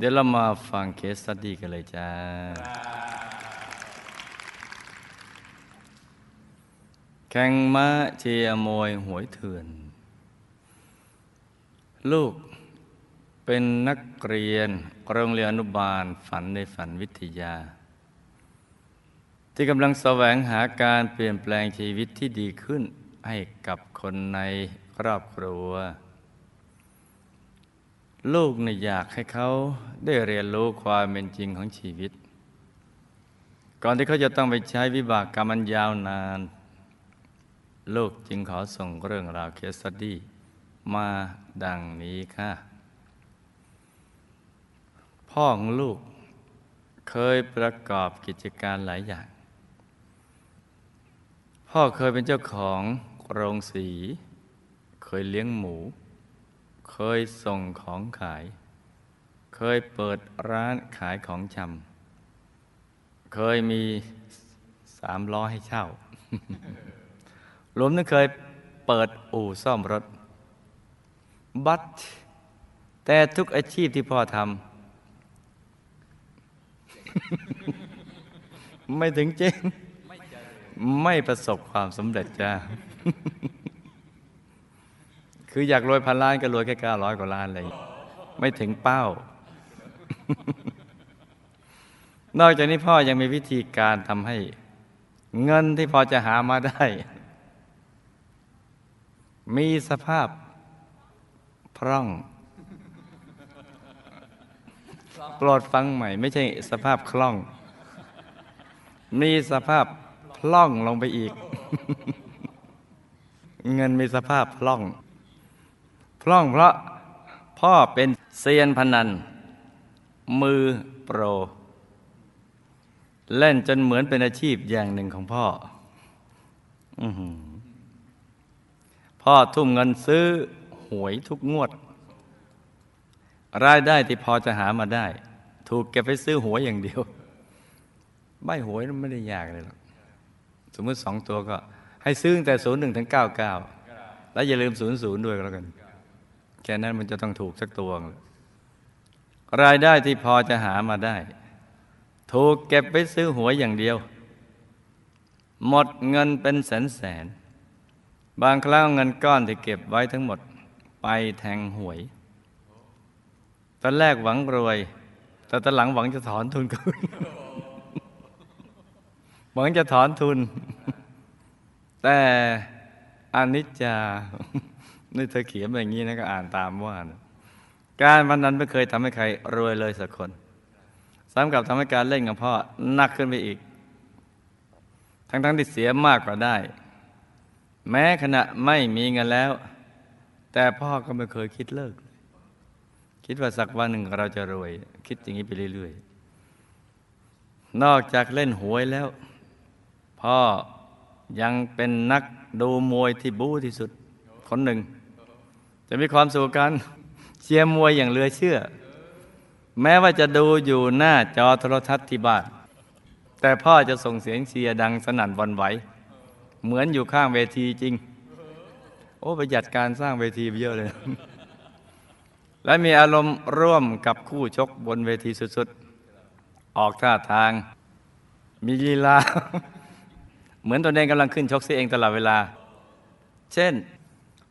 เดี๋ยวเรามาฟัง case study กันเลยจ้า แข่งม้าเชียร์มวยหวยเถื่อน ลูกเป็นนักเรียนโรงเรียนอนุบาลฝันในฝันวิทยา ที่กำลังแสวงหาการเปลี่ยนแปลงชีวิตที่ดีขึ้นให้กับคนในครอบครัว ลูกเนี่ยอยากให้เขาได้เรียนรู้ความเป็นจริงของชีวิต ก่อนที่เขาจะต้องไปใช้วิบากกรรมันยาวนาน ลูกจึงขอส่งเรื่องราวเคสสตดี้มาดังนี้ค่ะ พ่อของลูกเคยประกอบกิจการหลายอย่าง พ่อเคยเป็นเจ้าของโรงสี เคยเลี้ยงหมู เคยส่งของขาย เคยเปิดร้านขายของชำ เคยมีสามล้อให้เช่ารวมทั้งเคยเปิดอู่ซ่อมรถ บัตแต่ทุกอาชีพที่พ่อทำ ไม่ถึงเจงไม่ประสบความสำเร็จจ้า คืออยากรวยพันล้านก็รวยแค่เก้าร้อยกว่าล้านเลย ไม่ถึงเป้า นอกจากนี้พ่อยังมีวิธีการทำให้ เงินที่พอจะหามาได้ มีสภาพพร่องโปรดฟังใหม่ ไม่ใช่สภาพคล่อง มีสภาพพล่องลงไปอีก เงินมีสภาพพล่อง พล่องเพราะพ่อเป็นเซียนพนัน มือโปร เล่นจนเหมือนเป็นอาชีพอย่างหนึ่งของพ่ออพ่อทุ่มเงินซื้อหวยทุกงวด รายได้ที่พอจะหามาได้ ถูกเก็บไปซื้อหวยอย่างเดียวใบหวยมันไม่ได้ยากเลยหรอกสมมติสองตัวก็ ให้ซื้อตั้งแต่ศูนย์หนึ่งถึงเก้าเก้าแล้วอย่าลืมศูนย์ศูนย์ด้วยก็แล้วกัน แค่นั้นมันจะต้องถูกสักตัวรายได้ที่พอจะหามาได้ ถูกเก็บไปซื้อหวยอย่างเดียว หมดเงินเป็นแสนแสน บางครั้งเงินก้อนที่เก็บไว้ทั้งหมดไปแทงหวย ตอนแรกหวังรวย แต่ตอนหลังหวังจะถอนทุนคืนหวังจะถอนทุน แต่อนิจจา นี่เธอเขียนแบบนี้นะก็อ่านตามว่านะการวันนั้นไม่เคยทำให้ใครรวยเลยสักคนซ้ำกับทำให้การเล่นกับพ่อหนักขึ้นไปอีก ทั้งๆทที่เสียมากกว่าได้ แม้ขณะไม่มีเงินแล้ว แต่พ่อก็ไม่เคยคิดเลิก คิดว่าสักวันหนึ่งเราจะรวย คิดอย่างนี้ไปเรื่อยๆ นอกจากเล่นหวยแล้ว พ่อยังเป็นนักดูมวยที่บู๊ที่สุดคนหนึ่ง จะมีความสุขกันเชียร์มวยอย่างเลือเชื่อ แม้ว่าจะดูอยู่หน้าจอโทรทัศน์ที่บ้าน แต่พ่อจะส่งเสียงเชียร์ดังสนั่นวันไหว เหมือนอยู่ข้างเวทีจริง โอ้ประหยัดการสร้างเวทีไปเยอะเลย และมีอารมณ์ร่วมกับคู่ชกบนเวทีสุดๆ ออกท่าทาง มีลีลา เหมือนตัวเองกำลังขึ้นชกเสียเองตลอดเวลา เช่น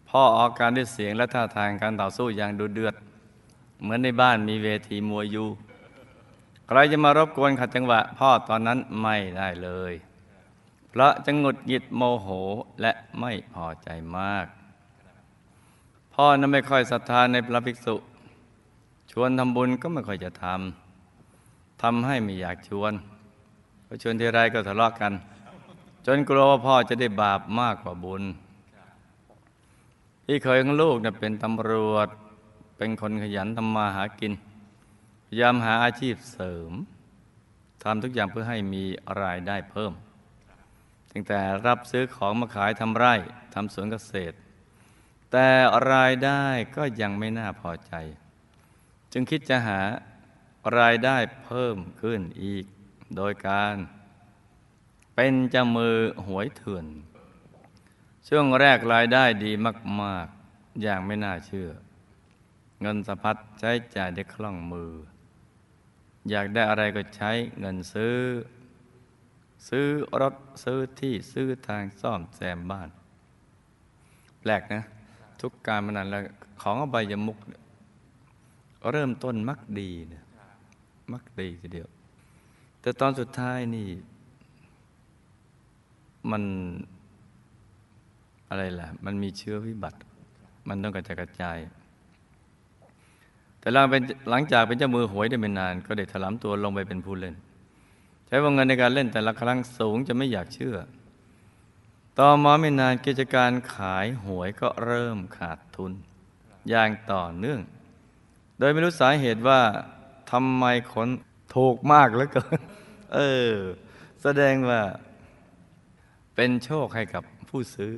พ่อออกการด้วยเสียงและท่าทางการต่อสู้อย่างดุเดือด เหมือนในบ้านมีเวทีมวยอยู่ใครจะมารบกวนขัดจังหวะ พ่อตอนนั้นไม่ได้เลย เพราะจะหงุดหงิดโมโหและไม่พอใจมาก พ่อนั้นไม่ค่อยศรัทธาในพระภิกษุ ชวนทำบุญก็ไม่ค่อยจะทำทำให้ไม่อยากชวนพอชวนทีไรก็ทะเลาะกัน จนกลัวว่าพ่อจะได้บาปมากกว่าบุญ พี่เคยของลูกเนี่ยเป็นตำรวจ เป็นคนขยันทำมาหากิน พยายามหาอาชีพเสริมทำทุกอย่างเพื่อให้มีรายได้เพิ่ม ตั้งแต่รับซื้อของมาขายทำไร่ทำสวนเกษตร แต่รายได้ก็ยังไม่น่าพอใจ จึงคิดจะหารายได้เพิ่มขึ้นอีก โดยการเป็นจมือหวยเถื่อน ช่วงแรกรายได้ดีมาก ๆ อย่างไม่น่าเชื่อ เงินสะพัดใช้จ่ายได้คล่องมือ อยากได้อะไรก็ใช้เงินซื้อ ซื้อรถซื้อที่ซื้อทางซ่อมแซมบ้าน แปลกนะ ทุกการมานานแล้วของอบายมุกเนี่ยเริ่มต้นมักดีเนี่ยมักดีทีเดียว แต่ตอนสุดท้ายนี่ มัน อะไรล่ะ มันมีเชื้อวิบัติ มันต้องกระจายกระจาย แต่หลังเป็นหลังจากเป็นเจ้ามือหวยได้ไม่นาน ก็ได้ถลำตัวลงไปเป็นผู้เล่น ใช้วงเงินในการเล่นแต่ละครั้งสูงจะไม่อยากเชื่อ ต่อมาไม่นานกิจการขายหวยก็เริ่มขาดทุน อย่างต่อเนื่อง โดยไม่รู้สาเหตุว่าทำไมคนถูกมากเหลือเกิน เออ แสดงว่าเป็นโชคให้กับผู้ซื้อ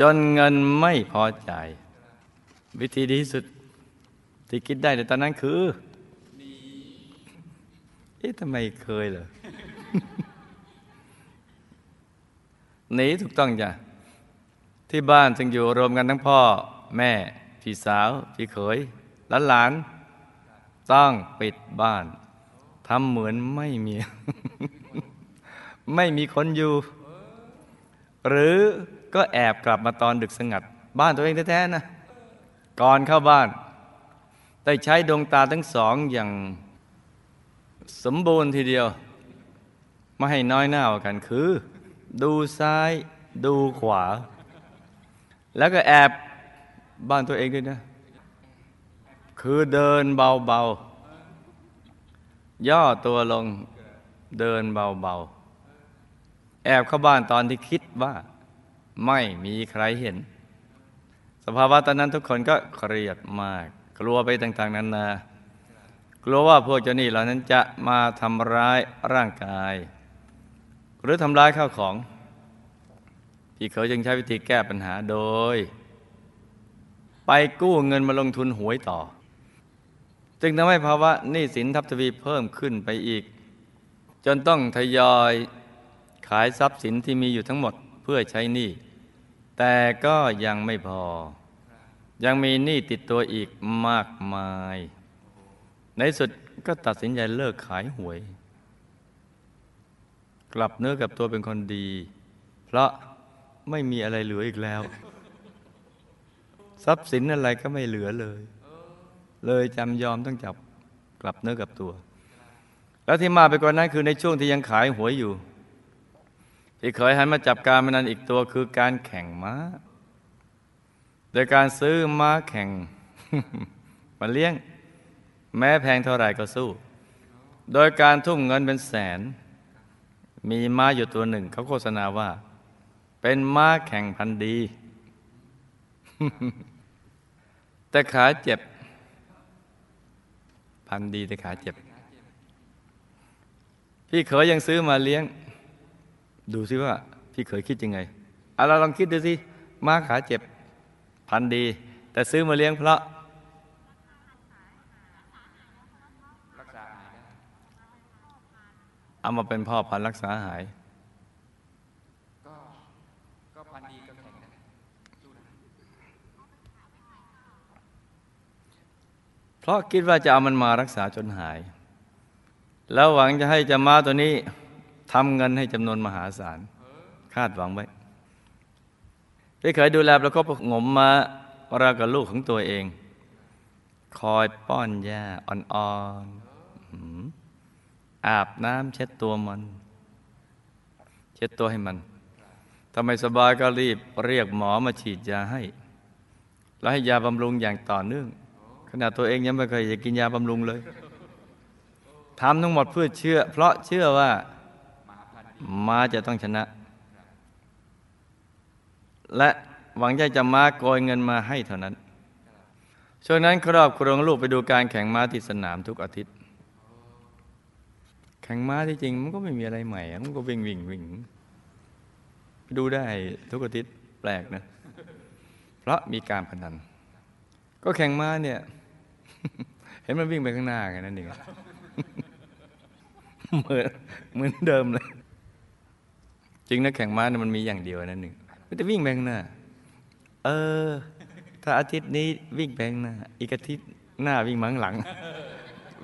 จนเงินไม่พอใจายวิธีดีที่สุดที่คิดได้ในตอนนั้นคือเอ๊ะทำไมเคยเหรอหนีถูกต้องจ้ะที่บ้านจึงอยู่รวมกันทั้งพ่อ แม่ พี่สาว พี่เขยหลานหลาน ต้องปิดบ้านทำเหมือนไม่มี ไม่มีคนอยู่ หรือ ก็แอบกลับมาตอนดึกสงัด บ้านตัวเองแท้ๆนะ ก่อนเข้าบ้าน ได้ใช้ดวงตาทั้งสองอย่างสมบูรณ์ทีเดียว ไม่ให้น้อยหน้ากว่ากันคือ ดูซ้ายดูขวา แล้วก็แอบบ้านตัวเองด้วยนะ คือเดินเบาๆ ย่อตัวลงเดินเบาๆ แอบเข้าบ้านตอนที่คิดว่า ไม่มีใครเห็น สภาวะตอนนั้นทุกคนก็เครียดมาก กลัวไปต่างๆ นานา กลัวว่าพวกเจ้าหนี้เหล่านั้นจะมาทำร้ายร่างกาย หรือทำร้ายข้าวของ พี่เขาจึงใช้วิธีแก้ปัญหาโดย ไปกู้เงินมาลงทุนหวยต่อ จึงทำให้ภาวะหนี้สินทับทวีเพิ่มขึ้นไปอีก จนต้องทยอยขายทรัพย์สินที่มีอยู่ทั้งหมดเพื่อใช้หนี้ แต่ก็ยังไม่พอ ยังมีหนี้ติดตัวอีกมากมาย ในสุดก็ตัดสินใจเลิกขายหวย กลับเนื้อกับตัวเป็นคนดี เพราะไม่มีอะไรเหลืออีกแล้ว ทรัพย์สินอะไรก็ไม่เหลือเลย เลยจำยอมต้องจับกลับเนื้อกับตัว แล้วที่มาไปกว่านั้นคือในช่วงที่ยังขายหวยอยู่ ที่เคยหันมาจับการมนันอีกตัวคือการแข่งม้า โดยการซื้อม้าแข่งมาเลี้ยง แม้แพงเท่าไหร่ก็สู้ โดยการทุ่มเงินเป็นแสน มีม้าอยู่ตัวหนึ่ง เขาโฆษณาว่า เป็นม้าแข่งพันดี แต่ขาเจ็บ พันดีแต่ขาเจ็บ พี่เขยยังซื้อมาเลี้ยง ดูซิว่าพี่เขยคิดยังไงเอาเราลองคิดดูสิม้าขาเจ็บพันดี แต่ซื้อมาเลี้ยงเพราะเอามาเป็นพ่อพันรักษาหายก็ก็พันดีก็แข็งเพราะคิดว่าจะเอามันมารักษาจนหาย แล้วหวังจะให้จะมาตัวนี้ ทำเงินให้จำนวนมหาศาล คาดหวังไว้พี่เคยดูแลประคบประงมมาเรากับลูกของตัวเอง คอยป้อนยาอ่อนๆอาบน้ำเช็ดตัวมัน เช็ดตัวให้มันถ้าไมสบายก็รีบเรียกหมอมาฉีดยาให้ แล้วให้ยาบำรุงอย่างต่อเนื่อง ขณะตัวเองยังไม่เคยจะกินยาบำรุงเลยทำทั้งหมดเพื่อเชื่อ เพราะเชื่อว่า ม้าจะต้องชนะ และหวังใจจะม้าโกยเงินมาให้เท่านั้น ช่วงนั้นครอบครัวของลูกไปดูการแข่งม้าที่สนามทุกอาทิตย์ แข่งม้าที่จริงมันก็ไม่มีอะไรใหม่อะมันก็วิ่งวิ่งวิ่งดูได้ทุกอาทิตย์แปลกนะ เพราะมีการพนัน ก็แข่งม้าเนี่ย เห็นมันวิ่งไปข้างหน้าไงนั่นเองเหมือนเหมือนเดิมเลย จริงนะแข่งม้าเนี่ยมันมีอย่างเดียวนั่นหนึ่งมันจะวิ่งไปข้างหน้า เออ ถ้าอาทิตย์นี้วิ่งไปข้างหน้า อีกอาทิตย์หน้าวิ่งมาข้างหลัง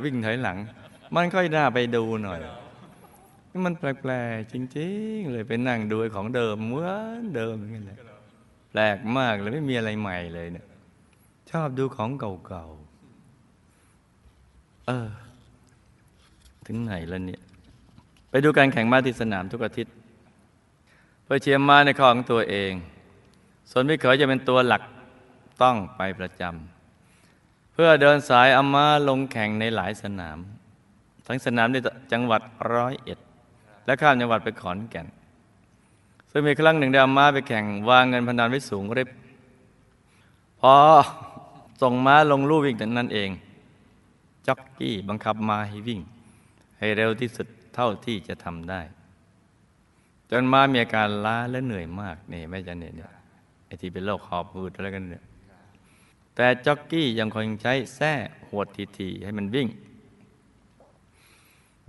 วิ่งถอยหลัง มันค่อยหน่าไปดูหน่อย มันแปลกๆจริง ๆ เลยไปนั่งดูของเดิมเหมือนเดิมอย่างนั้นแหละแปลกมากเลยไม่มีอะไรใหม่เลยเนี่ย ชอบดูของเก่าๆ เออ ถึงไหนแล้วเนี่ย ไปดูการแข่งม้าที่สนามทุกอาทิตย์ เพื่อเชียร์ม้าในข้อของตัวเอง ส่วนพี่เขยจะเป็นตัวหลักต้องไปประจำเพื่อเดินสายอามาลงแข่งในหลายสนาม ทั้งสนามในจังหวัดร้อยเอ็ด และข้ามจังหวัดไปขอนแก่น ซึ่งมีครั้งหนึ่งได้อามาไปแข่งวางเงินพนันไว้สูงริบพอส่งม้าลงลู่วิ่งแต่นั้นเองจ็อกกี้บังคับม้าให้วิ่ง ให้เร็วที่สุดเท่าที่จะทำได้ จนม้ามีอาการล้าและเหนื่อยมากนี่แม่จันเนี่ยเนี่ยไอที่เป็นโรคหอบหืดอะไรกันเนี่ยแต่จ็อกกี้ยังคงใช้แส้หวดทีๆให้มันวิ่ง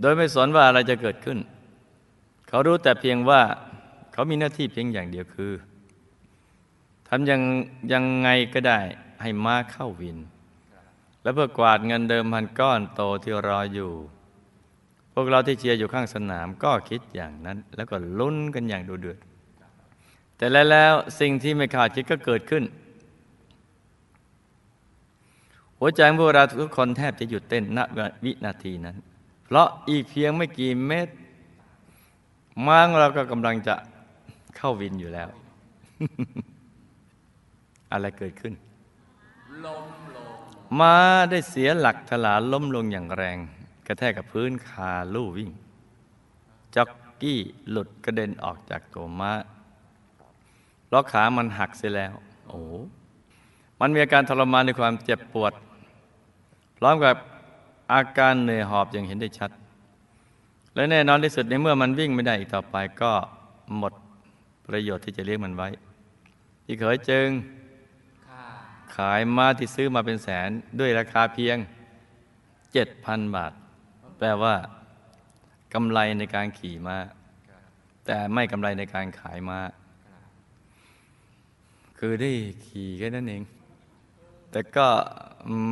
โดยไม่สนว่าอะไรจะเกิดขึ้น เขารู้แต่เพียงว่าเขามีหน้าที่เพียงอย่างเดียวคือทำยังยังไงก็ได้ให้ม้าเข้าวิน และเพื่อกวาดเงินเดิมพันก้อนโตที่รออยู่ พวกเราที่เชียร์อยู่ข้างสนามก็คิดอย่างนั้น แล้วก็ลุ้นกันอย่างดูเดือด แต่แล้วลวสิ่งที่ไม่คาดคิดก็เกิดขึ้น หัวใจของพวกเราทุกคนแทบจะหยุดเต้นณวินาทีนั้น เพราะอีกเพียงไม่กี่เมตรม้าของเราก็กำลังจะเข้าวินอยู่แล้ว อะไรเกิดขึ้นลมลงม้าได้เสียหลักถลาล้มลงอย่างแรง กระแทกกับพื้นคาลู่วิ่ง จ็อกกี้หลุดกระเด็นออกจากตัวม้าล้อขามันหักเสียแล้ว โอ้โหมันมีอาการทรมานในความเจ็บปวด พร้อมกับอาการเหนื่อยหอบอย่างเห็นได้ชัด และแน่นอนที่สุดในเมื่อมันวิ่งไม่ได้อีกต่อไปก็หมดประโยชน์ที่จะเลี้ยงมันไว้ ที่เขยจึงค่าขายม้าที่ซื้อมาเป็นแสนด้วยราคาเพียงเจ็ดพันบาท แปลว่ากำไรในการขี่ม้า แต่ไม่กำไรในการขายม้า คือได้ขี่แค่นั้นเอง แต่ก็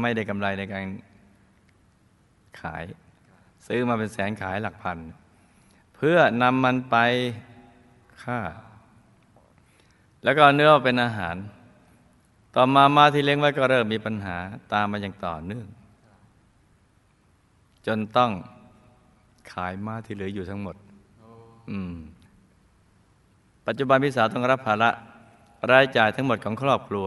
ไม่ได้กำไรในการขาย ซื้อมาเป็นแสนขายหลักพัน เพื่อนำมันไปฆ่า แล้วก็เนื้อเป็นอาหาร ต่อมามาที่เลี้ยงไว้ก็เริ่มมีปัญหาตามมาอย่างต่อเนื่อง จนต้องขายม้าที่เหลืออยู่ทั้งหมด อืม ปัจจุบันพี่สาวต้องรับภาระรายจ่ายทั้งหมดของครอบครัว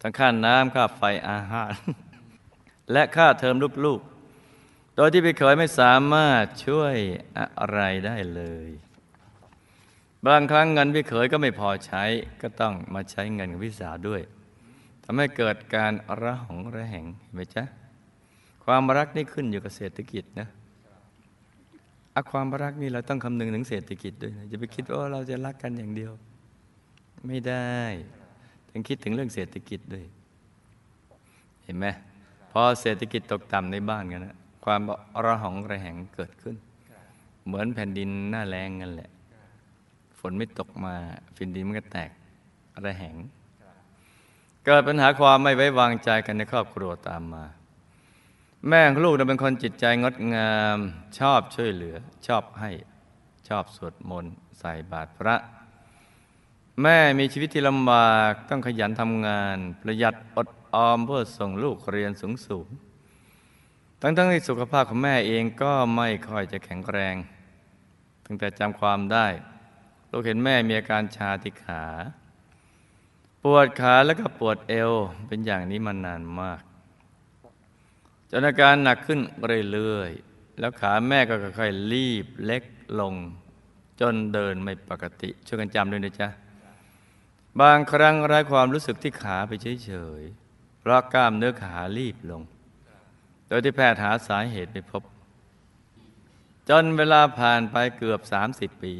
ทั้งค่าน้ำค่าไฟอาหาร และค่าเทอมลูกๆ โดยที่พี่เขยไม่สามารถช่วยอะไรได้เลย บางครั้งเงินพี่เขยก็ไม่พอใช้ ก็ต้องมาใช้เงินของพี่สาวด้วยทำให้เกิดการระหองระแหงเห็นไหมจ๊ะ ความรักนี่ขึ้นอยู่กับเศรษฐกิจนะอะความรักนี่เราต้องคำนึงถึงเศรษฐกิจด้วยนะอย่าไปคิดว่าเราจะรักกันอย่างเดียว ไม่ได้ต้องคิดถึงเรื่องเศรษฐกิจด้วย เห็นไหมพอเศรษฐกิจตกต่ำในบ้านกันนะความระหองระแหงเกิดขึ้น เหมือนแผ่นดินหน้าแรงกันแหละ ฝนไม่ตกมาฟินดินมันก็แตกระแหง เกิดปัญหาความไม่ไว้วางใจกันในครอบครัวตามมา แม่ของลูกเป็นคนจิตใจงดงามชอบช่วยเหลือ ชอบให้ชอบสวดมนต์ใส่บาตรพระ แม่มีชีวิตที่ลำบากต้องขยันทำงาน ประหยัดอดออมเพื่อส่งลูกเรียนสูงสูงๆทั้งๆที่สุขภาพของแม่เองก็ไม่ค่อยจะแข็งแรง ตั้งแต่จำความได้ ลูกเห็นแม่มีอาการชาที่ขา ปวดขาแล้วก็ปวดเอวเป็นอย่างนี้มานานมาก จนอาการหนักขึ้นเรื่อยๆ แล้วขาแม่ก็ค่อยๆรีบเล็กลง จนเดินไม่ปกติ ช่วยกันจำด้วยนะจ๊ะ บางครั้งไร้ความรู้สึกที่ขาไปเฉยๆ เพราะกล้ามเนื้อขารีบลง โดยที่แพทย์หาสาเหตุไม่พบ จนเวลาผ่านไปเกือบ 30 ปี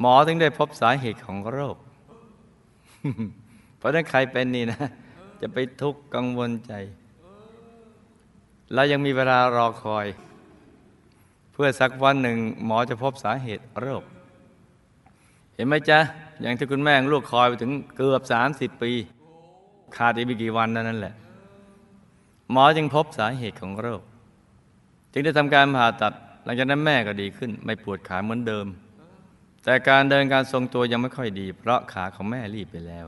หมอถึงได้พบสาเหตุของโรค เพราะฉะนั้นใครเป็นนี่นะ จะไปทุกข์กังวลใจ แล้วยังมีเวลารอคอย เพื่อสักวันหนึ่งหมอจะพบสาเหตุโรค เห็นไหมจ๊ะ อย่างที่คุณแม่งลูกคอยไปถึงเกือบ 30 ปี ขาดอีกไม่กี่วันเท่านั้นแหละ หมอจึงพบสาเหตุของโรค จึงได้ทำการผ่าตัด หลังจากนั้นแม่ก็ดีขึ้น ไม่ปวดขาเหมือนเดิม แต่การเดินการทรงตัวยังไม่ค่อยดี เพราะขาของแม่รีบไปแล้ว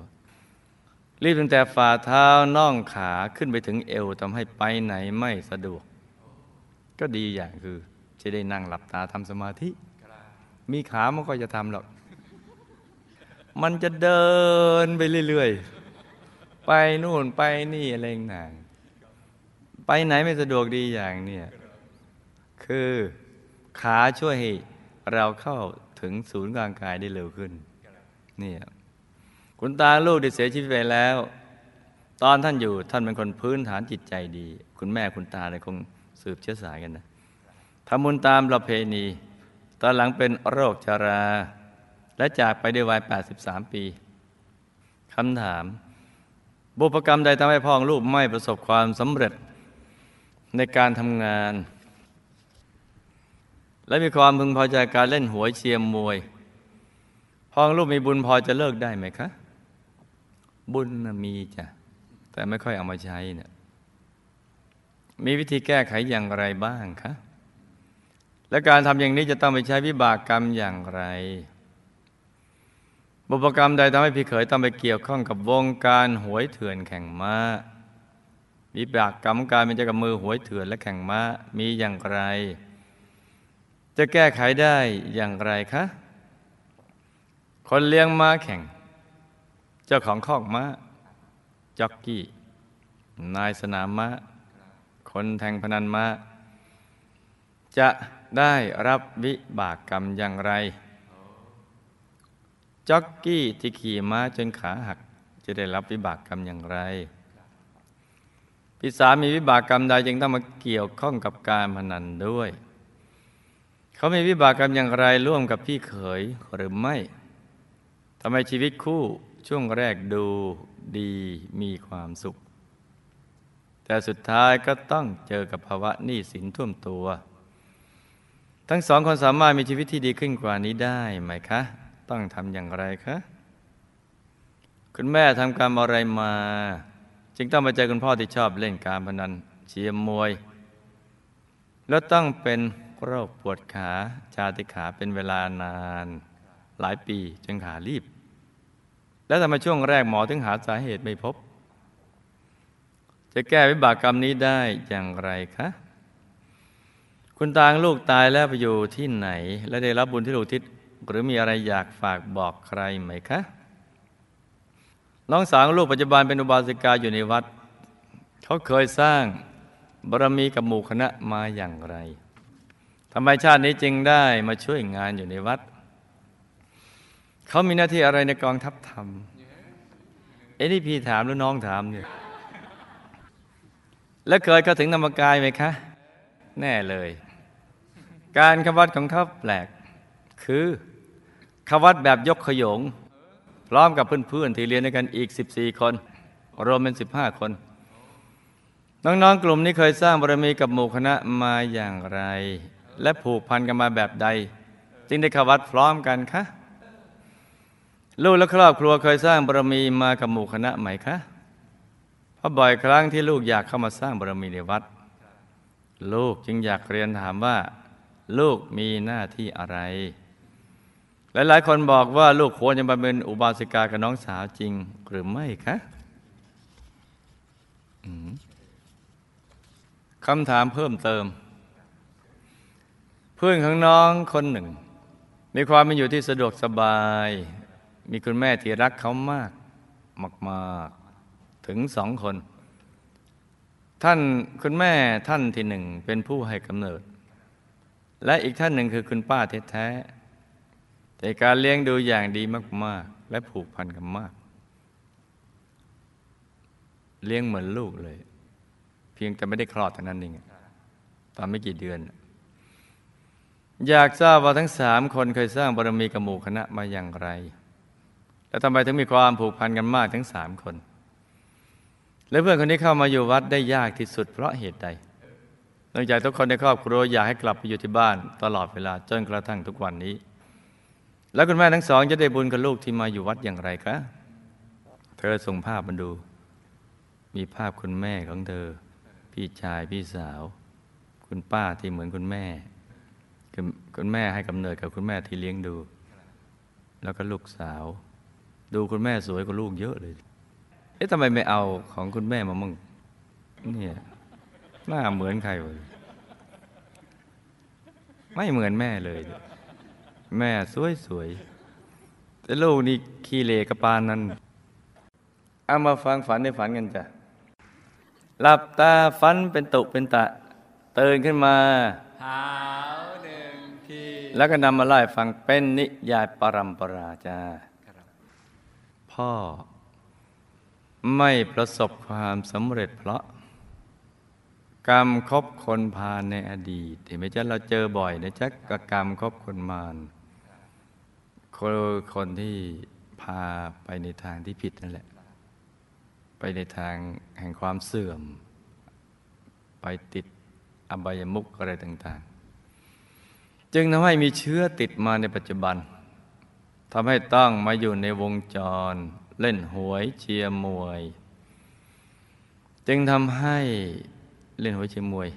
รีบตั้งแต่ฝ่าเท้าน่องขาขึ้นไปถึงเอวทำให้ไปไหนไม่สะดวก ก็ดีอย่างคือ จะได้นั่งหลับตาทำสมาธิ มีขามันก็จะทำหรอก มันจะเดินไปเรื่อยๆ ไปนู่นไปนี่อะไรต่างไปไหนไม่สะดวกดีอย่างเนี่ยคือขาช่วยให้เราเข้าถึงศูนย์กลางกายได้เร็วขึ้นเนี่ย คุณตาลูกได้เสียชีวิตไปแล้ว ตอนท่านอยู่ท่านเป็นคนพื้นฐานจิตใจดี คุณแม่คุณตาเลยคงสืบเชื้อสายกันนะทำบุญตามประเพณี ตอนหลังเป็นโรคชรา และจากไปด้วยวัย 83 ปีคำถาม บุพกรรมใดทำให้พ่อองลูกไม่ประสบความสำเร็จในการทำงาน และมีความพึงพอใจการเล่นหวยเชียร์มวย พ่อองลูกมีบุญพอจะเลิกได้ไหมคะ บุญนะมีจ้ะแต่ไม่ค่อยเอามาใช้เนี่ยมีวิธีแก้ไขอย่างไรบ้างคะและการทำอย่างนี้จะต้องไปใช้วิบากกรรมอย่างไร บุพกรรมใดทำให้พี่เขยต้องไปเกี่ยวข้องกับวงการหวยเถื่อนแข่งม้าวิบากกรรมการเป็นเจ้ากับมือหวยเถื่อนและแข่งม้ามีอย่างไร จะแก้ไขได้อย่างไรคะ คนเลี้ยงม้าแข่ง เจ้าของคอกม้าจ็อกกี้ นายสนามม้าคนแทงพนันม้าจะได้รับวิบากกรรมอย่างไรจ็อกกี้ที่ขี่ม้าจนขาหัก จะได้รับวิบากกรรมอย่างไรพี่สามีวิบากกรรมใดจึงต้องมาเกี่ยวข้องกับการพนันด้วย เขามีวิบากกรรมอย่างไรร่วมกับพี่เขยหรือไม่ทำไมชีวิตคู่ ช่วงแรกดูดีมีความสุข แต่สุดท้ายก็ต้องเจอกับภาวะหนี้สินท่วมตัว ทั้งสองคนสามารถมีชีวิตที่ดีขึ้นกว่านี้ได้ไหมคะ ต้องทำอย่างไรคะ คุณแม่ทำการอะไรมา จึงต้องมาเจอคุณพ่อที่ชอบเล่นการพนันเชียร์มวย แล้วต้องเป็นโรคปวดขาชาติขาเป็นเวลานาน หลายปีจนขารีบ แล้วทำไมช่วงแรกหมอถึงหาสาเหตุไม่พบ จะแก้วิบากกรรมนี้ได้อย่างไรคะ คุณตางลูกตายแล้วไปอยู่ที่ไหน และได้รับบุญที่ลูกทิศหรือมีอะไรอยากฝากบอกใครไหมคะน้องสาวลูกปัจจุบันเป็นอุบาสิกาอยู่ในวัด เขาเคยสร้างบารมีกับหมู่คณะมาอย่างไรทำไมชาตินี้จึงได้มาช่วยงานอยู่ในวัด เขามีหน้าที่อะไรในกองทัพธรรมเอ้นี่พี่ถามหรือน้องถามเนี่ย แล้วเคยเข้าถึงธรรมกายไหมคะ แน่เลย การขวัดของเขาแปลก คือขวัดแบบยกขยง พร้อมกับเพื่อนๆที่เรียนด้วยกันอีก 14 คน รวมเป็น 15 คน น้องๆ กลุ่มนี้เคยสร้างบารมีกับหมู่คณะมาอย่างไร และผูกพันกันมาแบบใด จึงได้ขวัดพร้อมกันคะ ลูกและครอบครัวเคยสร้างบารมีมากับหมู่คณะไหมคะเพราะบ่อยครั้งที่ลูกอยากเข้ามาสร้างบารมีในวัด ลูกจึงอยากเรียนถามว่า ลูกมีหน้าที่อะไร หลายๆ คนบอกว่าลูกควรจะมาเป็นอุบาสิกากับน้องสาวจริงหรือไม่คะคำถามเพิ่มเติม เพื่อนของน้องคนหนึ่ง มีความเป็นอยู่ที่สะดวกสบาย มีคุณแม่ที่รักเขามาก มากๆถึงสองคน ท่านคุณแม่ท่านที่หนึ่งเป็นผู้ให้กำเนิด และอีกท่านหนึ่งคือคุณป้าแท้ๆแต่การเลี้ยงดูอย่างดีมาก ๆ และผูกพันกันมาก เลี้ยงเหมือนลูกเลย เพียงแต่ไม่ได้คลอดเท่านั้นเองตอนไม่กี่เดือนอยากทราบว่าทั้งสามคนเคยสร้างบารมีกับหมู่คณะมาอย่างไร แล้วทำไมถึงมีความผูกพันกันมากทั้งสามคน และเพื่อนคนนี้เข้ามาอยู่วัดได้ยากที่สุดเพราะเหตุใดนองจากทุกคนในครอบครัวอยากให้กลับไปอยู่ที่บ้านตลอดเวลาจนกระทั่งทุกวันนี้ แล้วคุณแม่ทั้งสองจะได้บุญกับลูกที่มาอยู่วัดอย่างไรคะเธอส่งภาพมาดู มีภาพคุณแม่ของเธอ พี่ชายพี่สาว คุณป้าที่เหมือนคุณแม่คุณแม่ให้กำเนิดกับคุณแม่ที่เลี้ยงดู แล้วก็ลูกสาว ดูคุณแม่สวยกว่าลูกเยอะเลย เอ๊ะทำไมไม่เอาของคุณแม่มามั่งเนี่ยหน้าเหมือนใครวะไม่เหมือนแม่เลย แม่สวยสวยๆแต่ลูกนี่ขี้เลกระปานนั้นเอามาฟังฝันในฝันกันจ้ะหลับตาฝันเป็นตุเป็นตะตื่นขึ้นมาหาวหนึ่งทีแล้วก็นำมาไล่าให้ฟังเป็นนิยายปรัมปราจ้าครับ พ่อ ไม่ประสบความสำเร็จเพราะ กรรมคบคนพาในอดีตเห็นไหมจ๊ะเราเจอบ่อยนะจ๊ะกับกรรมคบคนมารคนคนที่พาไปในทางที่ผิดนั่นแหละ ไปในทางแห่งความเสื่อม ไปติดอบายมุกอะไรต่าง ๆ จึงทำให้มีเชื้อติดมาในปัจจุบัน ทำให้ต้องมาอยู่ในวงจร เล่นหวยเชียร์มวย จึงทำให้เล่นหวยเชียร์มวย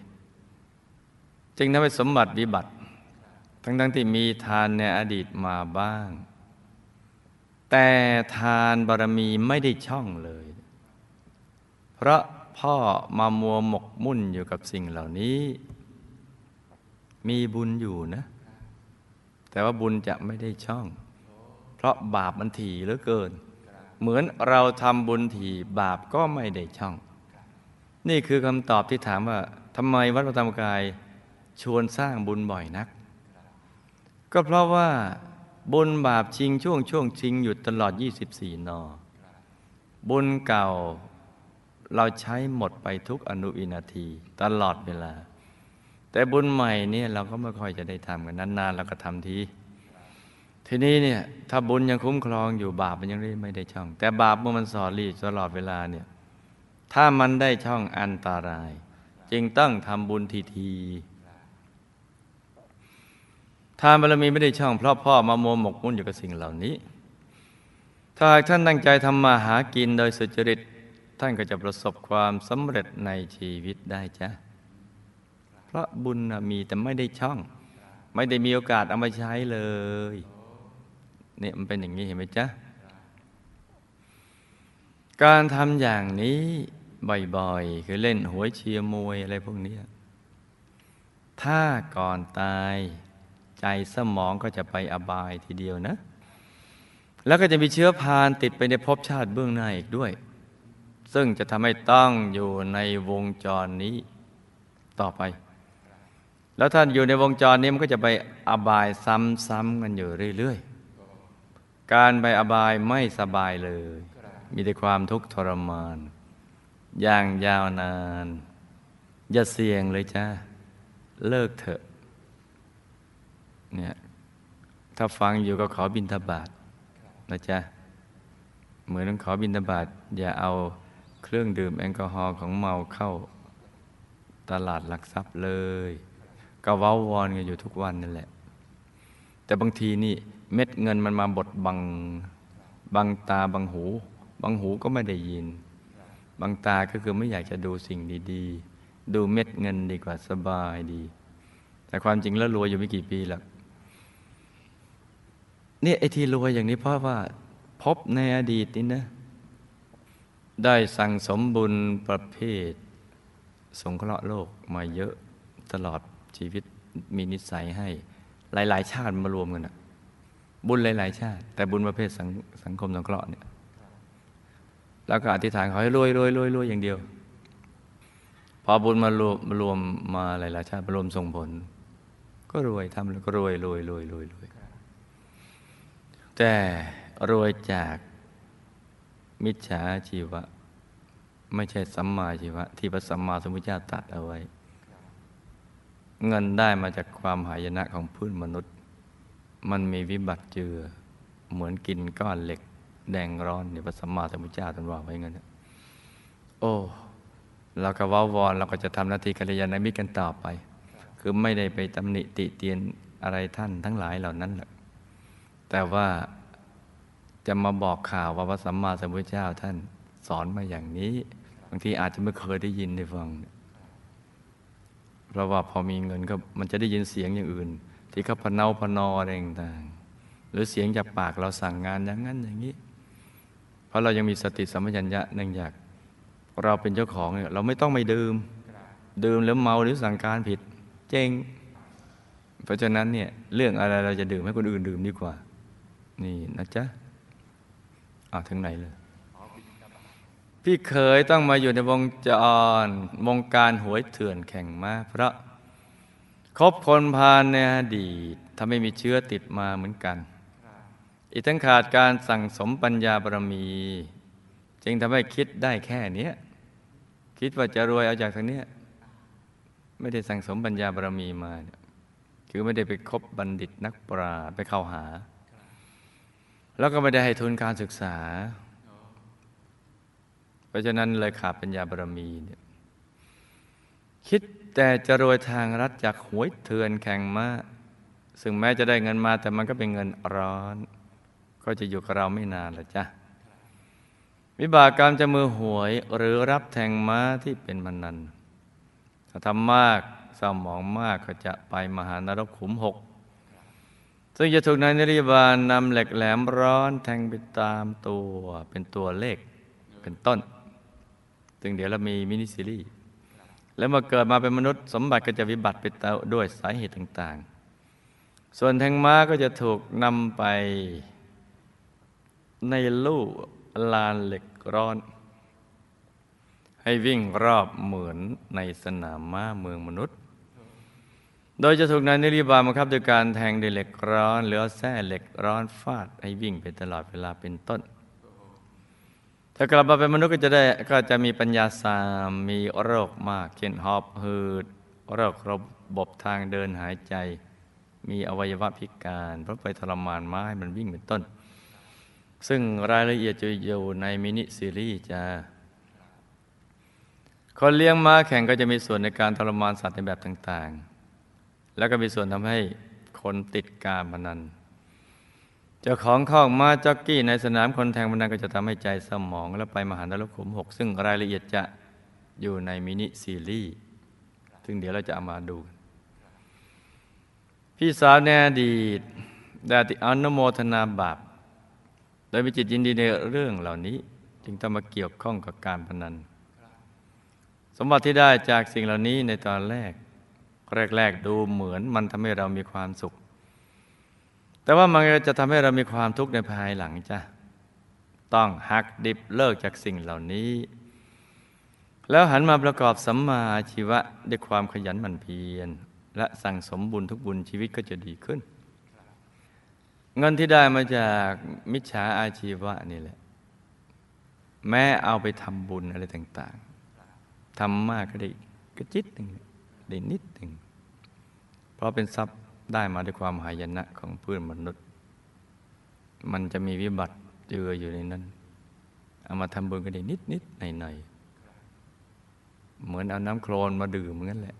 จึงทำให้สมบัติวิบัติ ทั้งๆที่มีทานในอดีตมาบ้าง แต่ทานบารมีไม่ได้ช่องเลย เพราะพ่อมามัวหมกมุ่นอยู่กับสิ่งเหล่านี้ มีบุญอยู่นะ แต่ว่าบุญจะไม่ได้ช่อง เพราะบาปมันถี่เหลือเกิน เหมือนเราทำบุญถี่บาปก็ไม่ได้ช่อง นี่คือคำตอบที่ถามว่าทำไมวัดพระธรรมกายชวนสร้างบุญบ่อยนัก ก็เพราะว่าบุญบาปชิงช่วงช่วงชิงอยู่ตลอด 24 นอ บุญเก่าเราใช้หมดไปทุกอนุวินาทีตลอดเวลา แต่บุญใหม่เนี่ยเราก็ไม่ค่อยจะได้ทำกันนานๆเราก็ทำที ทีนี้เนี่ยถ้าบุญยังคุ้มครองอยู่บาปมันยังไม่ได้ช่อง แต่บาปเมื่อมันสอดรีตลอดเวลาเนี่ยถ้ามันได้ช่องอันตราย จึงต้องทำบุญทีทีทานบารมีไม่ได้ช่องเพราะพ่อมาโมวหมกมุ่นอยู่กับสิ่งเหล่านี้ ถ้าหากท่านตั้งใจทำมาหากินโดยสุจริตท่านก็จะประสบความสำเร็จในชีวิตได้จ้ะ เพราะบุญมีแต่ไม่ได้ช่อง ไม่ได้มีโอกาสเอามาใช้เลย เนี่ยมันเป็นอย่างนี้เห็นไหมจ๊ะ การทำอย่างนี้บ่อยๆ คือเล่นหวยเชียร์มวยอะไรพวกนี้ ถ้าก่อนตายใจสมองก็จะไปอบายทีเดียวนะ แล้วก็จะมีเชื้อพานติดไปในภพชาติเบื้องหน้าอีกด้วย ซึ่งจะทำให้ต้องอยู่ในวงจรนี้ต่อไป แล้วท่านอยู่ในวงจรนี้มันก็จะไปอบายซ้ำๆกันอยู่เรื่อยๆ การไปอบายไม่สบายเลย มีแต่ความทุกข์ทรมาน อย่างยาวนาน อย่าเสี่ยงเลยจ้าเลิกเถอะเนี่ยถ้าฟังอยู่ก็ขอบินทบาทนะจ๊ะเหมือนต้องขอบินทบาทอย่าเอาเครื่องดื่มแอลกอฮอล์ของเมาเข้าตลาดหลักทรัพย์เลย ก็ว้าวอนกันอยู่ทุกวันนั่นแหละ แต่บางทีนี่ เม็ดเงินมันมาบดบัง บังตาบังหู บังหูก็ไม่ได้ยิน บังตาก็คือไม่อยากจะดูสิ่งดีๆ ดูเม็ดเงินดีกว่าสบายดี แต่ความจริงแล้วรวยอยู่ไม่กี่ปีหรอกเนี่ยไอ้ที่รวยอย่างนี้เพราะว่า พบในอดีตนี่นะ ได้สั่งสมบุญประเภท สงเคราะห์โลกมาเยอะตลอดชีวิตมีนิสัยให้ หลาย ๆ ชาติมารวมกันนะ บุญหลาย ๆ ชาติ แต่บุญประเภทสังสังคมสงเคราะห์เนี่ยแล้วก็อธิษฐานขอให้รวยรวยรวยรวยอย่างเดียว พอบุญมารวมมารวมมาหลาย ๆ ชาติมารวมส่งผล ก็รวยทำแล้วก็รวยรวยรวยรวยรวยแต่รวยจากมิจฉาชีวะ ไม่ใช่สัมมาชีวะ ที่พระสัมมาสัมพุทธเจ้าตรัดเอาไว้ เงินได้มาจากความหายนะของพื้นมนุษย์ มันมีวิบัติเจือ เหมือนกินก้อนเหล็ก แดงร้อนเนี่ยพระสัมมาสัมพุทธเจ้าตรัสว่าไว้เงั้นนะโอ้เราก็ว้าวอนเราก็จะทำหน้าที่กัลยาณมิตรกันต่อไป คือไม่ได้ไปตำหนิติเตียนอะไรท่านทั้งหลายเหล่านั้นหรอกแต่ว่าจะมาบอกข่าวว่าพระสัมมาสัมพุทธเจ้าท่านสอนมาอย่างนี้ บางทีอาจจะไม่เคยได้ยินได้ฟังเพราะว่าพอมีเงินก็มันจะได้ยินเสียงอย่างอื่น ที่เขาพเนาพนออะไรต่างๆหรือเสียงจากปากเราสั่งงานอย่างนั้นอย่างนี้ เพราะเรายังมีสติสัมปชัญญะเนื่องจากเราเป็นเจ้าของเนี่ยเราไม่ต้องไม่ดื่ม ดื่มแล้วเมาหรือสั่งการผิด เจ๊งเพราะฉะนั้นเนี่ยเรื่องอะไรเราจะดื่มให้คนอื่นดื่มดีกว่า นี่นะจ๊ะอ่าถึงไหนเลยพี่เคยต้องมาอยู่ในวงจรวงการหวยเถื่อนแข่งมาเพราะ คบคนพาลในอดีตทำให้มีเชื้อติดมาเหมือนกัน อีกทั้งขาดการสั่งสมปัญญาบารมี จึงทำให้คิดได้แค่นี้คิดว่าจะรวยเอาจากทางเนี้ยไม่ได้สั่งสมปัญญาบารมีมา คือไม่ได้ไปคบบัณฑิตนักปราไปเข้าหา แล้วก็ไม่ได้ให้ทุนการศึกษา เพราะฉะนั้นเลยขาดปัญญาบารมีเนี่ยคิด แต่จะรวยทางรัฐจากหวยเถื่อนแข่งมาซึ่งแม้จะได้เงินมาแต่มันก็เป็นเงินร้อน ก็จะอยู่กับเราไม่นานละจ้ะวิบากกรรมจะมือหวยหรือรับแทงม้าที่เป็นมันนันถ้าทำมากเศร้าหมองมากก็จะไปมหานรกขุมหกซึ่งจะถูกนายนิริบาลนำเหล็กแหลมร้อนแทงไปตามตัวเป็นตัวเลขเป็นต้น ซึ่งเดี๋ยวเรามีมินิซีรีส์ แล้วมาเกิดมาเป็นมนุษย์สมบัติก็จะวิบัติไปด้วยสาเหตุต่าง ๆ ส่วนแทงม้าก็จะถูกนำไปในลู่ลานเหล็กร้อน ให้วิ่งรอบเหมือนในสนามม้าเมืองมนุษย์ โดยจะถูกนายนิริบาลบังคับโดยการแทงด้วยเหล็กร้อนหรือแส้เหล็กร้อนฟาดให้วิ่งไปตลอดเวลาเป็นต้น ถ้ากลับมาเป็นมนุษย์ก็จะได้ก็จะมีปัญญาสามมีโรคมากเช่นหอบหืดโรคระบบทางเดินหายใจ มีอวัยวะพิการ เพราะไปทรมานม้ามันวิ่งเป็นต้น ซึ่งรายละเอียดจะอยู่ในมินิซีรีส์จะคนเลี้ยงม้าแข่งก็จะมีส่วนในการทรมานสัตว์ในแบบต่าง ๆ แล้วก็มีส่วนทำให้คนติดการพนัน เจ้าของข้องมาจ็อกกี้ในสนามคนแทงพนันก็จะทำให้ใจสมอง และไปมหานรกขุมหกซึ่งรายละเอียดจะอยู่ในมินิซีรีส์ซึ่งเดี๋ยวเราจะเอามาดู พี่สาวในอดีตได้ติอนุโมทนาบาปโดยมีจิตยินดีในเรื่องเหล่านี้ จึงต้องมาเกี่ยวข้องกับการพนัน สมบัติที่ได้จากสิ่งเหล่านี้ในตอนแรก แรกๆดูเหมือนมันทำให้เรามีความสุข แต่ว่ามันจะทำให้เรามีความทุกข์ในภายหลังจ้ะต้องหักดิบเลิกจากสิ่งเหล่านี้ แล้วหันมาประกอบสัมมาอาชีวะด้วยความขยันหมั่นเพียร และสั่งสมบุญทุกบุญชีวิตก็จะดีขึ้น เงินที่ได้มาจากมิจฉาอาชีวะนี่แหละ แม้เอาไปทำบุญอะไรต่างๆทำมากก็ได้กระจิตหนึ่งได้นิดหนึ่งเพราะเป็นทรัพย์ ได้มาด้วยความหายนะของเพื่อนมนุษย์ มันจะมีวิบัติเจืออยู่ในนั้นเอามาทำบุญก็ได้นิดนิดหน่อยหน่อยเหมือนเอาน้ำโคลนมาดื่มเหมือนกันแหละ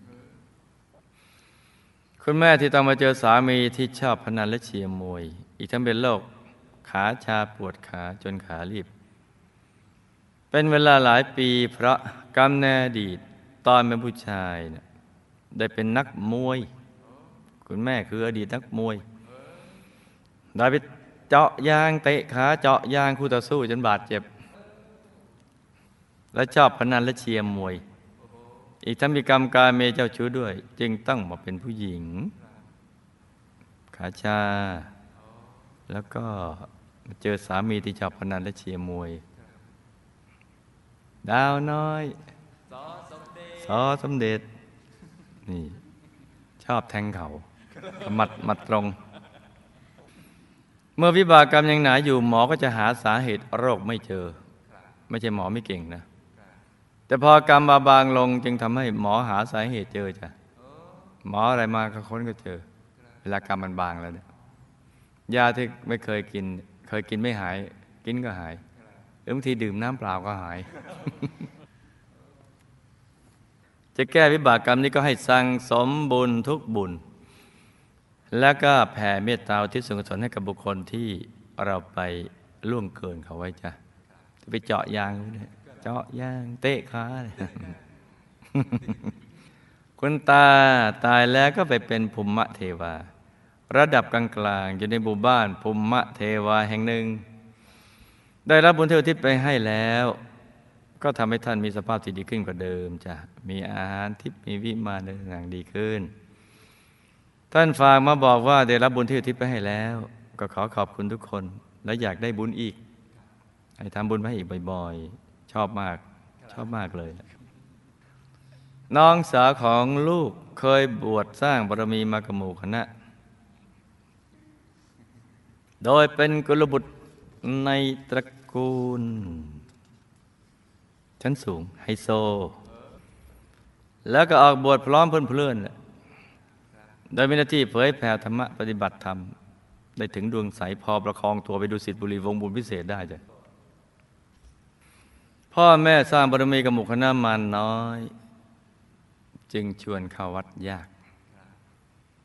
คุณแม่ที่ต้องมาเจอสามีที่ชอบพนันและเชียร์มวย อีกทั้งเป็นโรคขาชาปวดขาจนขารีบ เป็นเวลาหลายปีเพราะกรรมในอดีตตอนเป็นผู้ชายเนี่ยได้เป็นนักมวย คุณแม่คืออดีตนักมวยได้ไปเจาะยางเตะขาเจาะยางคู่ต่อสู้จนบาดเจ็บ และชอบพนันและเชียร์มวย อีกทั้งมีกรรมการเมเจ้าชู้ด้วย จึงต้องมาเป็นผู้หญิง ขาชา แล้วก็เจอสามีที่ชอบพนันและเชียร์มวย ดาวน้อยซอสมเด็จนี่ชอบแทงเขา หมัดหมัดตรง เมื่อวิบากกรรมยังหนาอยู่หมอก็จะหาสาเหตุโรคไม่เจอ ไม่ใช่หมอไม่เก่งนะ แต่พอกรรมมาบางลงจึงทำให้หมอหาสาเหตุเจอจ้ะหมออะไรมาก็ค้นก็เจอ เวลากรรมมันบางแล้วเนี่ยยาที่ไม่เคยกิน เคยกินไม่หาย กินก็หายหรือบางทีดื่มน้ำเปล่าก็หาย จะแก้วิบากกรรมนี้ก็ให้สั่งสมบุญทุกบุญ แล้วก็แผ่เมตตาอุที่ส่วนกุศลให้กับบุคคลที่เราไปล่วงเกินเขาไว้จ้ะไปเจาะยางเจาะยางเตะขาเนี่ยคุณตาตายแล้วก็ไปเป็นภูมิเทวา ระดับกลางๆอยู่ในหมู่บ้านภูมิเทวาแห่งหนึ่ง ได้รับบุญเทวทิพย์ไปให้แล้ว ก็ทำให้ท่านมีสภาพที่ดีขึ้นกว่าเดิมจ้ะมีอาหารทิพย์มีวิมานต่างดีขึ้น ท่านฝากมาบอกว่าได้รับบุญเทวทิพย์ไปให้แล้ว ก็ขอขอบคุณทุกคน และอยากได้บุญอีก ให้ทำบุญมาให้อีกบ่อยๆ ชอบมาก ชอบมากเลย น้องสาวของลูกเคยบวชสร้างบารมีมากบหมู่คณะ โดยเป็นกุลบุตรในตระกูล ชั้นสูงไฮโซ แล้วก็ออกบวชพร้อมเพื่อนๆ โดยมีหน้าที่เผยแผ่ธรรมะปฏิบัติธรรม ได้ถึงดวงใสพอประคองตัวไปดูสิทธิบุรีวงบุญพิเศษได้จ้ะพ่อแม่สร้างบารมีกับหมู่คณะมารน้อย จึงชวนเข้าวัดยาก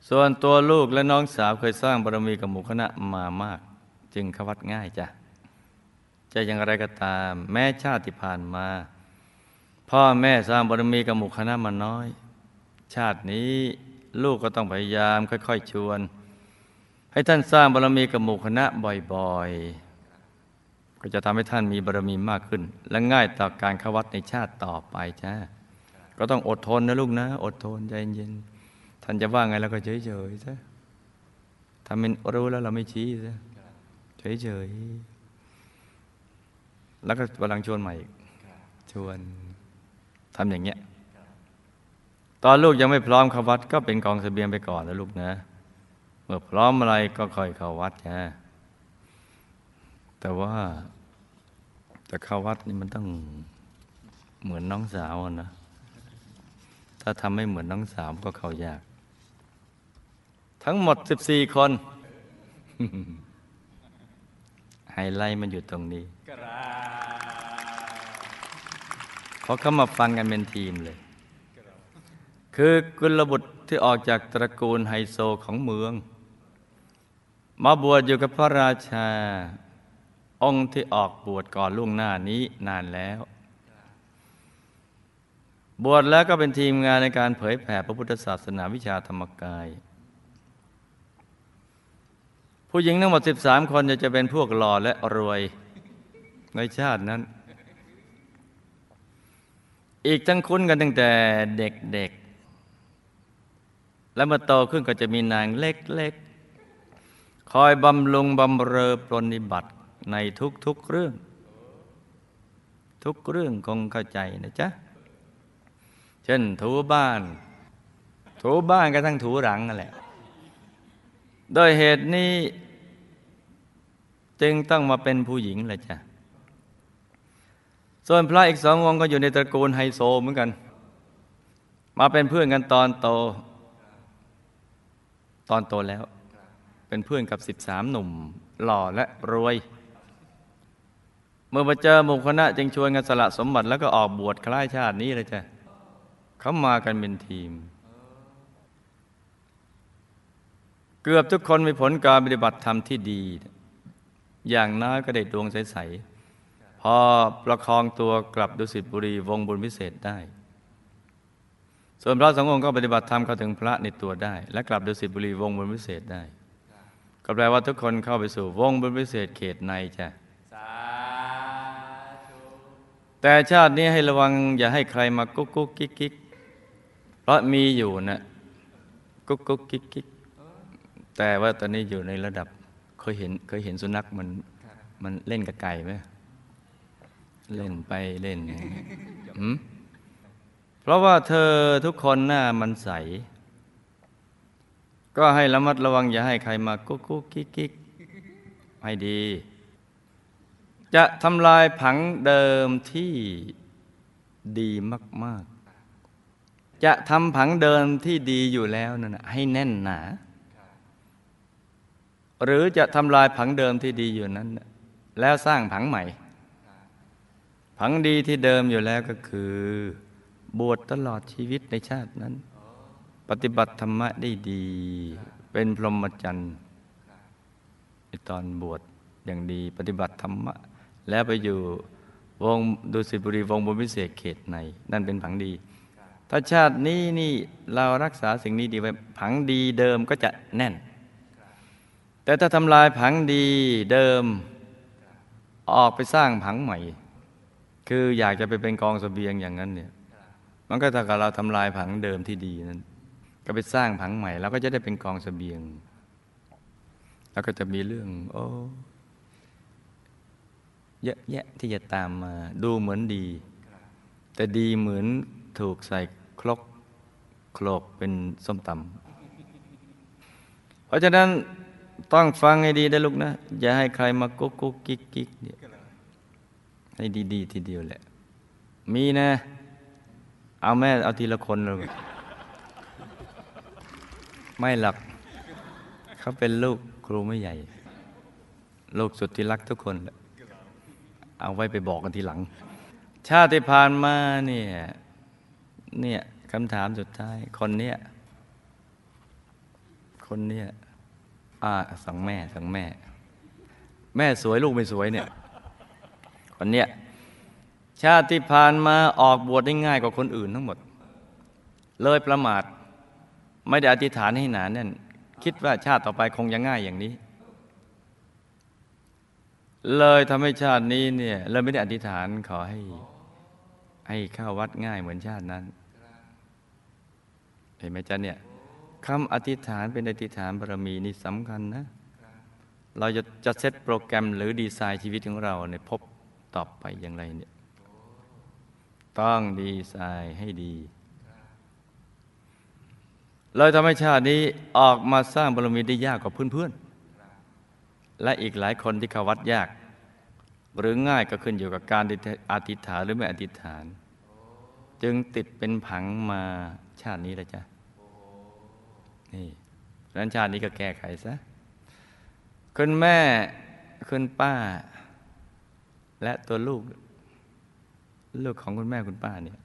ส่วนตัวลูกและน้องสาวเคยสร้างบารมีกับหมู่คณะมามาก จึงเข้าวัดง่ายจ้ะจะอย่างไรก็ตาม แม้ชาติผ่านมา พ่อแม่สร้างบารมีกับหมู่คณะมาน้อย ชาตินี้ ลูกก็ต้องพยายามค่อย ๆ ชวน ให้ท่านสร้างบารมีกับหมู่คณะบ่อยๆ ก็จะทำให้ท่านมีบารมีมากขึ้น และง่ายต่อการเข้าวัดในชาติต่อไปจ้าก็ต้องอดทนนะลูกนะ อดทนใจเย็นๆท่านจะว่าไงเราก็เฉยๆซะถ้ามันรู้แล้วเราไม่ชี้ซะเฉยๆแล้วก็วันหลังชวนใหม่อีกชวนทำอย่างเงี้ย ตอนลูกยังไม่พร้อมเข้าวัด ก็เป็นกองเสบียงไปก่อนนะลูกนะ เมื่อพร้อมอะไรก็ค่อยเข้าวัดนะแต่ว่าจะเข้าวัดนี่มันต้องเหมือนน้องสาวนะ ถ้าทำไม่เหมือนน้องสาวก็เข้ายาก ทั้งหมด14คน ไฮไลท์มันอยู่ตรงนี้เขาเข้ามาฟังกันเป็นทีมเลย คือกุลบุตรที่ออกจากตระกูลไฮโซของเมือง มาบวชอยู่กับพระราชา องค์ที่ออกบวชก่อนล่วงหน้านี้นานแล้ว บวชแล้วก็เป็นทีมงานในการเผยแผ่พระพุทธศาสนาวิชาธรรมกาย ผู้หญิงทั้งหมด 13 คนจะจะเป็นพวกหล่อและรวยในชาตินั้น อีกทั้งคุ้นกันตั้งแต่เด็กๆ และเมื่อโตขึ้นก็จะมีนางเล็กๆ คอยบำรุงบำเรอปรนิบัติในทุกๆเรื่อง ทุกเรื่องคงเข้าใจนะจ๊ะ เช่นถูบ้าน ถูบ้านก็ทั้งถูหลังนั่นแหละ โดยเหตุนี้ จึงต้องมาเป็นผู้หญิงแหละจ้ะ ส่วนพระอีกสององค์ก็อยู่ในตระกูลไฮโซเหมือนกัน มาเป็นเพื่อนกันตอนโต ตอนโตแล้ว เป็นเพื่อนกับสิบสามหนุ่ม หล่อและรวย เมื่อมาเจอหมู่คณะจึงชวนกันสละสมบัติแล้วก็ออกบวชคล้ายชาตินี้เลยจ้ะเขามากันเป็นทีม เกือบทุกคนมีผลการปฏิบัติธรรมที่ดี อย่างน้อยก็ได้ดวงใส ๆ พอประคองตัวกลับดุสิตบุรีวงบุญพิเศษได้ ส่วนพระสององค์ก็ปฏิบัติธรรมเข้าถึงพระในตัวได้ และกลับดุสิตบุรีวงบุญพิเศษได้ ก็แปลว่าทุกคนเข้าไปสู่วงบุญพิเศษเขตในจ้ะสาธุแต่ชาตินี้ให้ระวังอย่าให้ใครมากุ๊กกุ๊กกิ๊กกิ๊กเพราะมีอยู่นะกุ๊กกุ๊กกิ๊กกิ๊กแต่ว่าตอนนี้อยู่ในระดับเคยเห็นเคยเห็นสุนัขมันมันเล่นกับไก่ไหมเล่นไปเล่นหืม เพราะว่าเธอทุกคนหน้ามันใส ก็ให้ระมัดระวังอย่าให้ใครมากุ๊กกุ๊กกิ๊กกิ๊กให้ดี จะทำลายผังเดิมที่ดีมาก ๆ จะทำผังเดิมที่ดีอยู่แล้วนั่นให้แน่นหนา หรือจะทำลายผังเดิมที่ดีอยู่นั้น แล้วสร้างผังใหม่ ผังดีที่เดิมอยู่แล้วก็คือ บวชตลอดชีวิตในชาตินั้น ปฏิบัติธรรมะได้ดี เป็นพรหมจรรย์ในตอนบวชอย่างดีปฏิบัติธรรมะ แล้วไปอยู่วงดุสิตบุรีวงบุญพิเศษเขตใน นั่นเป็นผังดี ถ้าชาตินี้นี่เรารักษาสิ่งนี้ดีไว้ผังดีเดิมก็จะแน่น แต่ถ้าทำลายผังดีเดิมออกไปสร้างผังใหม่ คืออยากจะไปเป็นกองสเสบียงอย่างนั้นเนี่ย มันก็ถ้ากับเราทำลายผังเดิมที่ดีนั้น ก็ไปสร้างผังใหม่เราก็จะได้เป็นกองสเสบียง แล้วก็จะมีเรื่อง โอ้เยอะแยะที่จะตามมา ดูเหมือนดี แต่ดีเหมือนถูกใส่ครกโคลกเป็นส้มตำเพราะฉะนั้นต้องฟังให้ดีได้ลูกนะ อย่าให้ใครมากุ๊กกุ๊กกิ๊กกิ๊กเนี่ยให้ดี ๆ ทีเดียวแหละ มีนะ เอาแม่เอาทีละคนเลยไม่หลัก เขาเป็นลูกครูไม่ใหญ่ ลูกสุดที่รักทุกคน เอาไว้ไปบอกกันทีหลัง ชาติผ่านมาเนี่ยเนี่ยคำถามสุดท้าย คนเนี้ยคนเนี้ยอ่าสองแม่สองแม่ แม่สวยลูกไม่สวยเนี่ย คนเนี้ย ชาติที่ผ่านมาออกบวชได้ง่ายกว่าคนอื่นทั้งหมด เลยประมาท ไม่ได้อธิษฐานให้หนาแน่นคิดว่าชาติต่อไปคงจะง่ายอย่างนี้ เลยทำให้ชาตินี้เนี่ยเลยไม่ได้อธิษฐานขอให้ ให้เข้าวัดง่ายเหมือนชาตินั้น เห็นไหมจ๊ะเนี่ยคำอธิษฐานเป็นอธิษฐานบารมีนี่สำคัญนะ เราจะจะเซตโปรแกรมหรือดีไซน์ชีวิตของเราเนี่ยพบต่อไปอย่างไรเนี่ย ต้องดีไซน์ให้ดีเลยทำให้ชาตินี้ออกมาสร้างบารมีได้ยากกว่าเพื่อนๆ และอีกหลายคนที่เขาวัดยาก หรือง่ายก็ขึ้นอยู่กับการอธิษฐานหรือไม่อธิษฐาน จึงติดเป็นผังมาชาตินี้แล้วจ้ะนี่เพราะนั้นชาตินี้ก็แก้ไขซะคุณแม่คุณป้า และตัวลูก ลูกของคุณแม่คุณป้าเนี่ย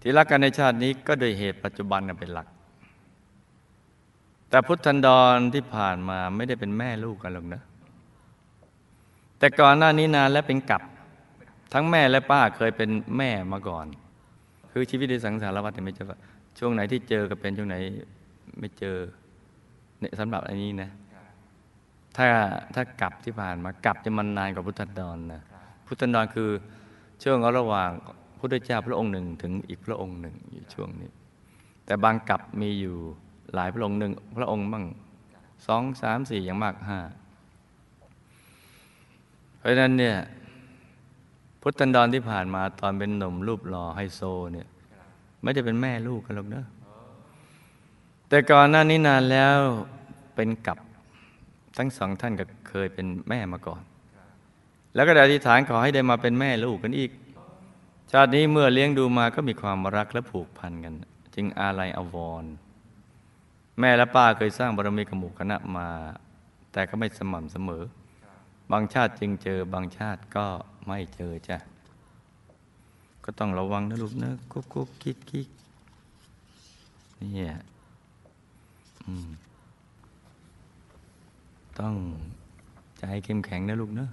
ที่รักกันในชาตินี้ก็โดยเหตุปัจจุบันเป็นหลัก แต่พุทธันดรที่ผ่านมาไม่ได้เป็นแม่ลูกกันหรอกนะ แต่ก่อนหน้านี้นานและเป็นกับ ทั้งแม่และป้าเคยเป็นแม่มาก่อน คือชีวิตในสังสารวัฏไม่ใช่ว่าช่วงไหนที่เจอก็เป็นช่วงไหนไม่เจอเนี่ยสำหรับอันนี้นะถ้าถ้ากลับที่ผ่านมากลับจะมันนานกว่าพุทธันดรนะพุทธันดรคือ ช่วงระหว่างพุทธเจ้าพระองค์หนึ่งถึงอีกพระองค์หนึ่งอยู่ช่วงนี้ แต่บางกับมีอยู่หลายพระองค์หนึ่งพระองค์บ้างสองสามสี่อย่างมากห้าเพราะฉะนั้นเนี่ยพุทธันดรที่ผ่านมาตอนเป็นหนุ่มรูปหล่อไฮโซเนี่ยไม่ได้เป็นแม่ลูกกันหรอกเนอะแต่ก่อนหน้านี้นานแล้วเป็นกับทั้งสองท่านก็เคยเป็นแม่มาก่อน แล้วก็ได้อธิษฐานขอให้ได้มาเป็นแม่ลูกกันอีก ชาตินี้เมื่อเลี้ยงดูมาก็มีความรักและผูกพันกัน จึงอาลัยอววร แม่และป้าเคยสร้างบารมีกหมู่คณะมา แต่ก็ไม่สม่ำเสมอ บางชาติจึงเจอบางชาติก็ไม่เจอจ้ะก็ต้องระวังนะลูกนะกุ๊กกุ๊กกิ๊กกิ๊กนี่ต้องใจเข้มแข็งนะลูกเนะ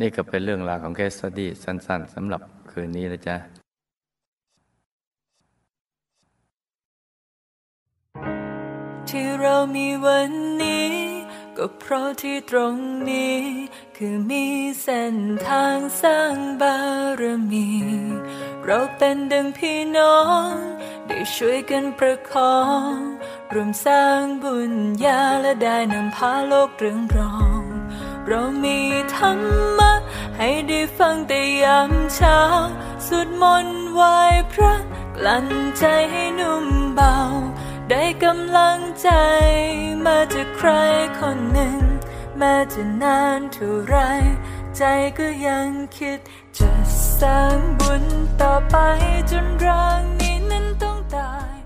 นี่ก็เป็นเรื่องราวของ case study สั้น ๆสำหรับคืนนี้นะจ๊ะที่เรามีวันนี้ ก็เพราะที่ตรงนี้ คือมีเส้นทางสร้างบารมี เราเป็นดังพี่น้อง ได้ช่วยกันประคองรวมสร้างบุญญาและได้นำพาโลกเรื่องรอง เรามีธรรมะ ให้ได้ฟังแต่ยามเช้าสวดมนต์ไหว้พระ กลั่นใจให้นุ่มเบา ได้กำลังใจ มาจากใครคนหนึ่ง แม้จะนานเท่าไร ใจก็ยังคิด จะสร้างบุญต่อไปจนร่างนี้นั้นต้องตาย